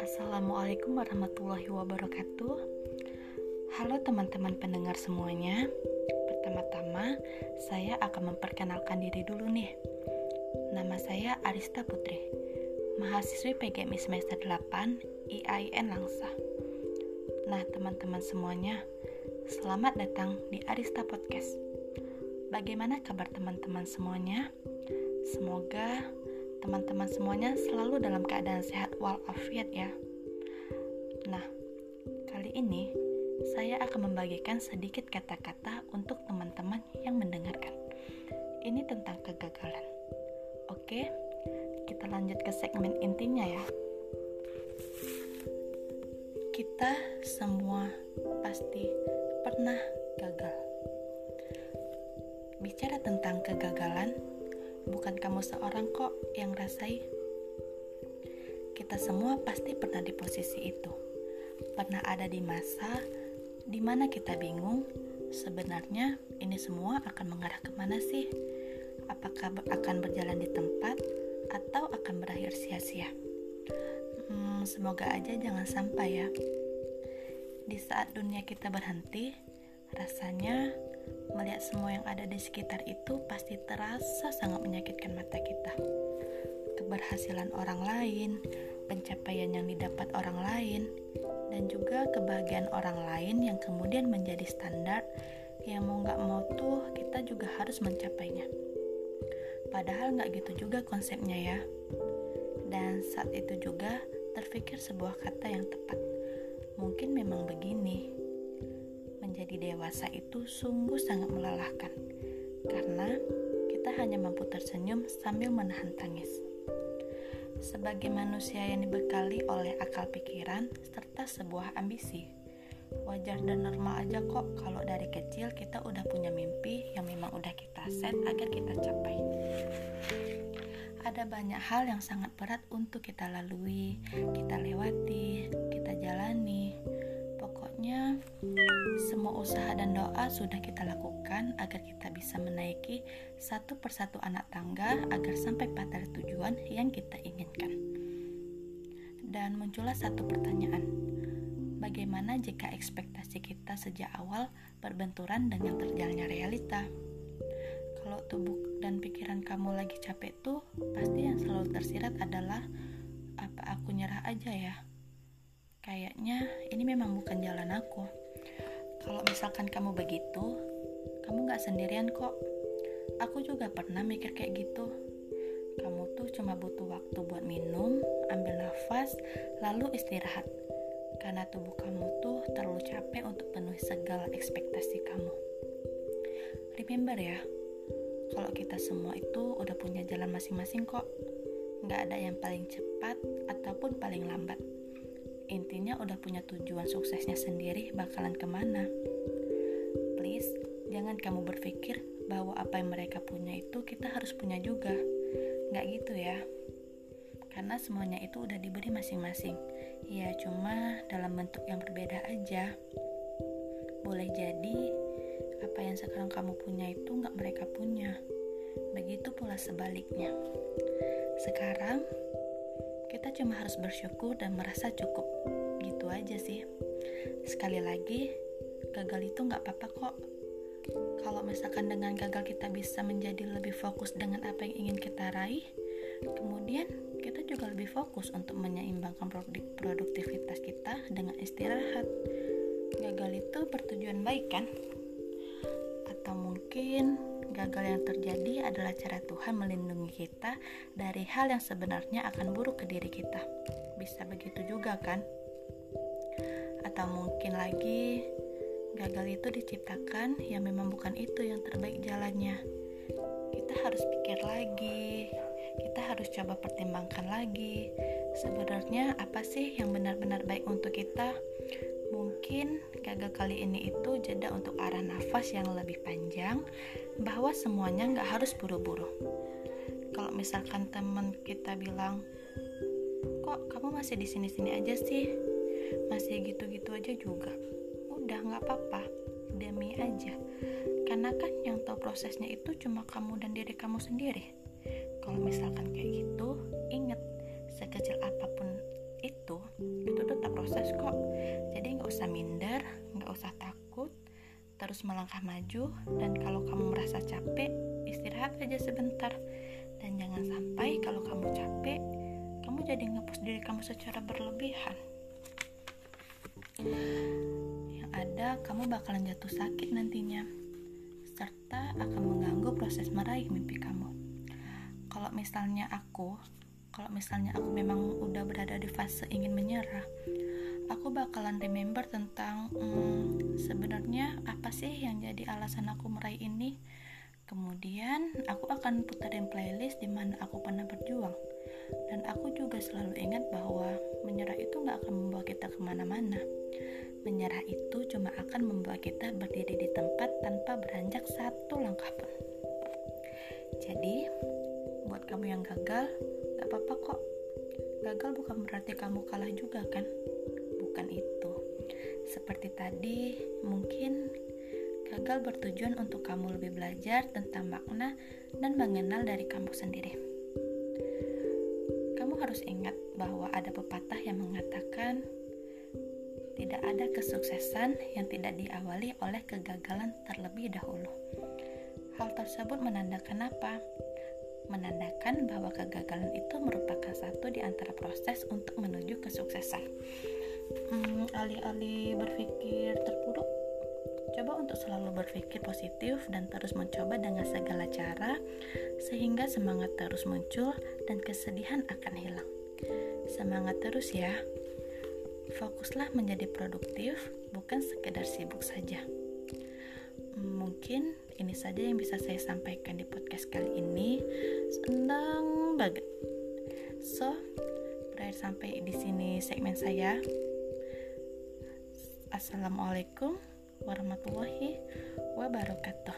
Assalamualaikum warahmatullahi wabarakatuh. Halo teman-teman pendengar semuanya. Pertama-tama, saya akan memperkenalkan diri dulu nih. Nama saya Arista Putri, mahasiswi PGMI semester 8 IAIN Langsa. Nah, teman-teman semuanya, selamat datang di Arista Podcast. Bagaimana kabar teman-teman semuanya? Semoga teman-teman semuanya selalu dalam keadaan sehat walafiat ya. Nah, kali ini saya akan membagikan sedikit kata-kata untuk teman-teman yang mendengarkan. Ini tentang kegagalan. Oke, kita lanjut ke segmen intinya ya. Kita semua pasti pernah gagal. Bicara tentang kegagalan, bukan kamu seorang kok yang rasai. Kita semua pasti pernah di posisi itu. Pernah ada di masa di mana kita bingung, sebenarnya ini semua akan mengarah ke mana sih? apakah akan berjalan di tempat atau akan berakhir sia-sia. Hmm, semoga aja jangan sampai ya. Di saat dunia kita berhenti, rasanya melihat semua yang ada di sekitar itu pasti terasa sangat menyakitkan mata kita. Keberhasilan orang lain, pencapaian yang didapat orang lain, dan juga kebahagiaan orang lain yang kemudian menjadi standar yang mau nggak mau tuh kita juga harus mencapainya. Padahal nggak gitu juga konsepnya ya. Dan saat itu juga terpikir sebuah kata yang tepat. Mungkin memang begini. Menjadi dewasa itu sungguh sangat melelahkan. Karena kita hanya mampu tersenyum sambil menahan tangis. Sebagai manusia yang dibekali oleh akal pikiran serta sebuah ambisi, wajar dan normal aja kok kalau dari kecil kita udah punya mimpi yang memang udah kita set agar kita capai. Ada banyak hal yang sangat berat untuk kita lalui, kita lewati, kita jalani. Pokoknya semua usaha dan doa sudah kita lakukan agar kita bisa menaiki satu persatu anak tangga agar sampai pada tujuan yang kita inginkan. Dan muncullah satu pertanyaan, bagaimana jika ekspektasi kita sejak awal berbenturan dengan terjalannya realita? Kalau tubuh dan pikiran kamu lagi capek tuh, pasti yang selalu tersirat adalah apa aku nyerah aja ya? Kayaknya ini memang bukan jalan aku. Kalau misalkan kamu begitu, kamu gak sendirian kok. Aku juga pernah mikir kayak gitu. Kamu tuh cuma butuh waktu buat minum, ambil nafas, lalu istirahat karena tubuh kamu tuh terlalu capek untuk penuhi segala ekspektasi kamu. Remember ya, kalau kita semua itu udah punya jalan masing-masing kok. Nggak ada yang paling cepat ataupun paling lambat. Intinya udah punya tujuan suksesnya sendiri bakalan ke mana. Please, jangan kamu berpikir bahwa apa yang mereka punya itu kita harus punya juga. Nggak gitu ya karena semuanya itu udah diberi masing-masing. Ya, cuma dalam bentuk yang berbeda aja. Boleh jadi apa yang sekarang kamu punya itu nggak mereka punya. Begitu pula sebaliknya. Sekarang kita cuma harus bersyukur dan merasa cukup. Aja sih. Sekali lagi, gagal itu nggak apa-apa kok. Kalau misalkan dengan gagal kita bisa menjadi lebih fokus dengan apa yang ingin kita raih, kemudian kita juga lebih fokus untuk menyeimbangkan produktivitas kita dengan istirahat. Gagal itu bertujuan baik kan? Atau mungkin gagal yang terjadi adalah cara Tuhan melindungi kita dari hal yang sebenarnya akan buruk ke diri kita. Bisa begitu juga kan? Atau mungkin lagi gagal itu diciptakan yang memang bukan itu yang terbaik jalannya. Kita harus pikir lagi, kita harus coba pertimbangkan lagi. Sebenarnya apa sih yang benar-benar baik untuk kita? Mungkin gagal kali ini itu jeda untuk arah nafas yang lebih panjang bahwa semuanya nggak harus buru-buru. Kalau misalkan teman kita bilang kok kamu masih di sini-sini aja sih masih gitu-gitu aja juga. Udah nggak apa-apa. Demi aja. Karena kan yang tahu prosesnya itu cuma kamu dan diri kamu sendiri. Kalau misalkan kayak gitu inget sekecil apa pun itu itu tetap proses kok. Jadi nggak usah minder nggak usah takut. Terus melangkah maju dan kalau kamu merasa capek istirahat aja sebentar. Dan jangan sampai kalau kamu capek kamu jadi ngepus diri kamu secara berlebihan yang ada kamu bakalan jatuh sakit nantinya. Serta akan mengganggu proses meraih mimpi kamu. Kalau misalnya aku kalau misalnya aku memang udah berada di fase ingin menyerah aku bakalan remember tentang hmm, sebenarnya apa sih yang jadi alasan aku meraih ini kemudian aku akan putarin playlist di mana aku pernah berjuang dan aku juga selalu ingat bahwa menyerah itu nggak akan membawa kita ke mana-mana menyerah itu cuma akan membawa kita berdiri di tempat tanpa beranjak satu langkah pun jadi buat kamu yang gagal Gak apa-apa kok. Gagal bukan berarti kamu kalah juga kan? Bukan itu. Seperti tadi, mungkin gagal bertujuan untuk kamu lebih belajar tentang makna dan mengenal dari kamu sendiri. Kamu harus ingat bahwa ada pepatah yang mengatakan tidak ada kesuksesan yang tidak diawali oleh kegagalan terlebih dahulu. Hal tersebut menandakan apa? menandakan bahwa kegagalan itu merupakan satu di antara proses untuk menuju kesuksesan. Hmm, alih-alih berpikir terpuruk, coba untuk selalu berpikir positif dan terus mencoba dengan segala cara sehingga semangat terus muncul dan kesedihan akan hilang. Semangat terus ya. Fokuslah menjadi produktif, bukan sekedar sibuk saja. Mungkin ini saja yang bisa saya sampaikan di podcast kali ini. Senang banget. So, berakhir sampai di sini segmen saya. Assalamualaikum warahmatullahi wabarakatuh.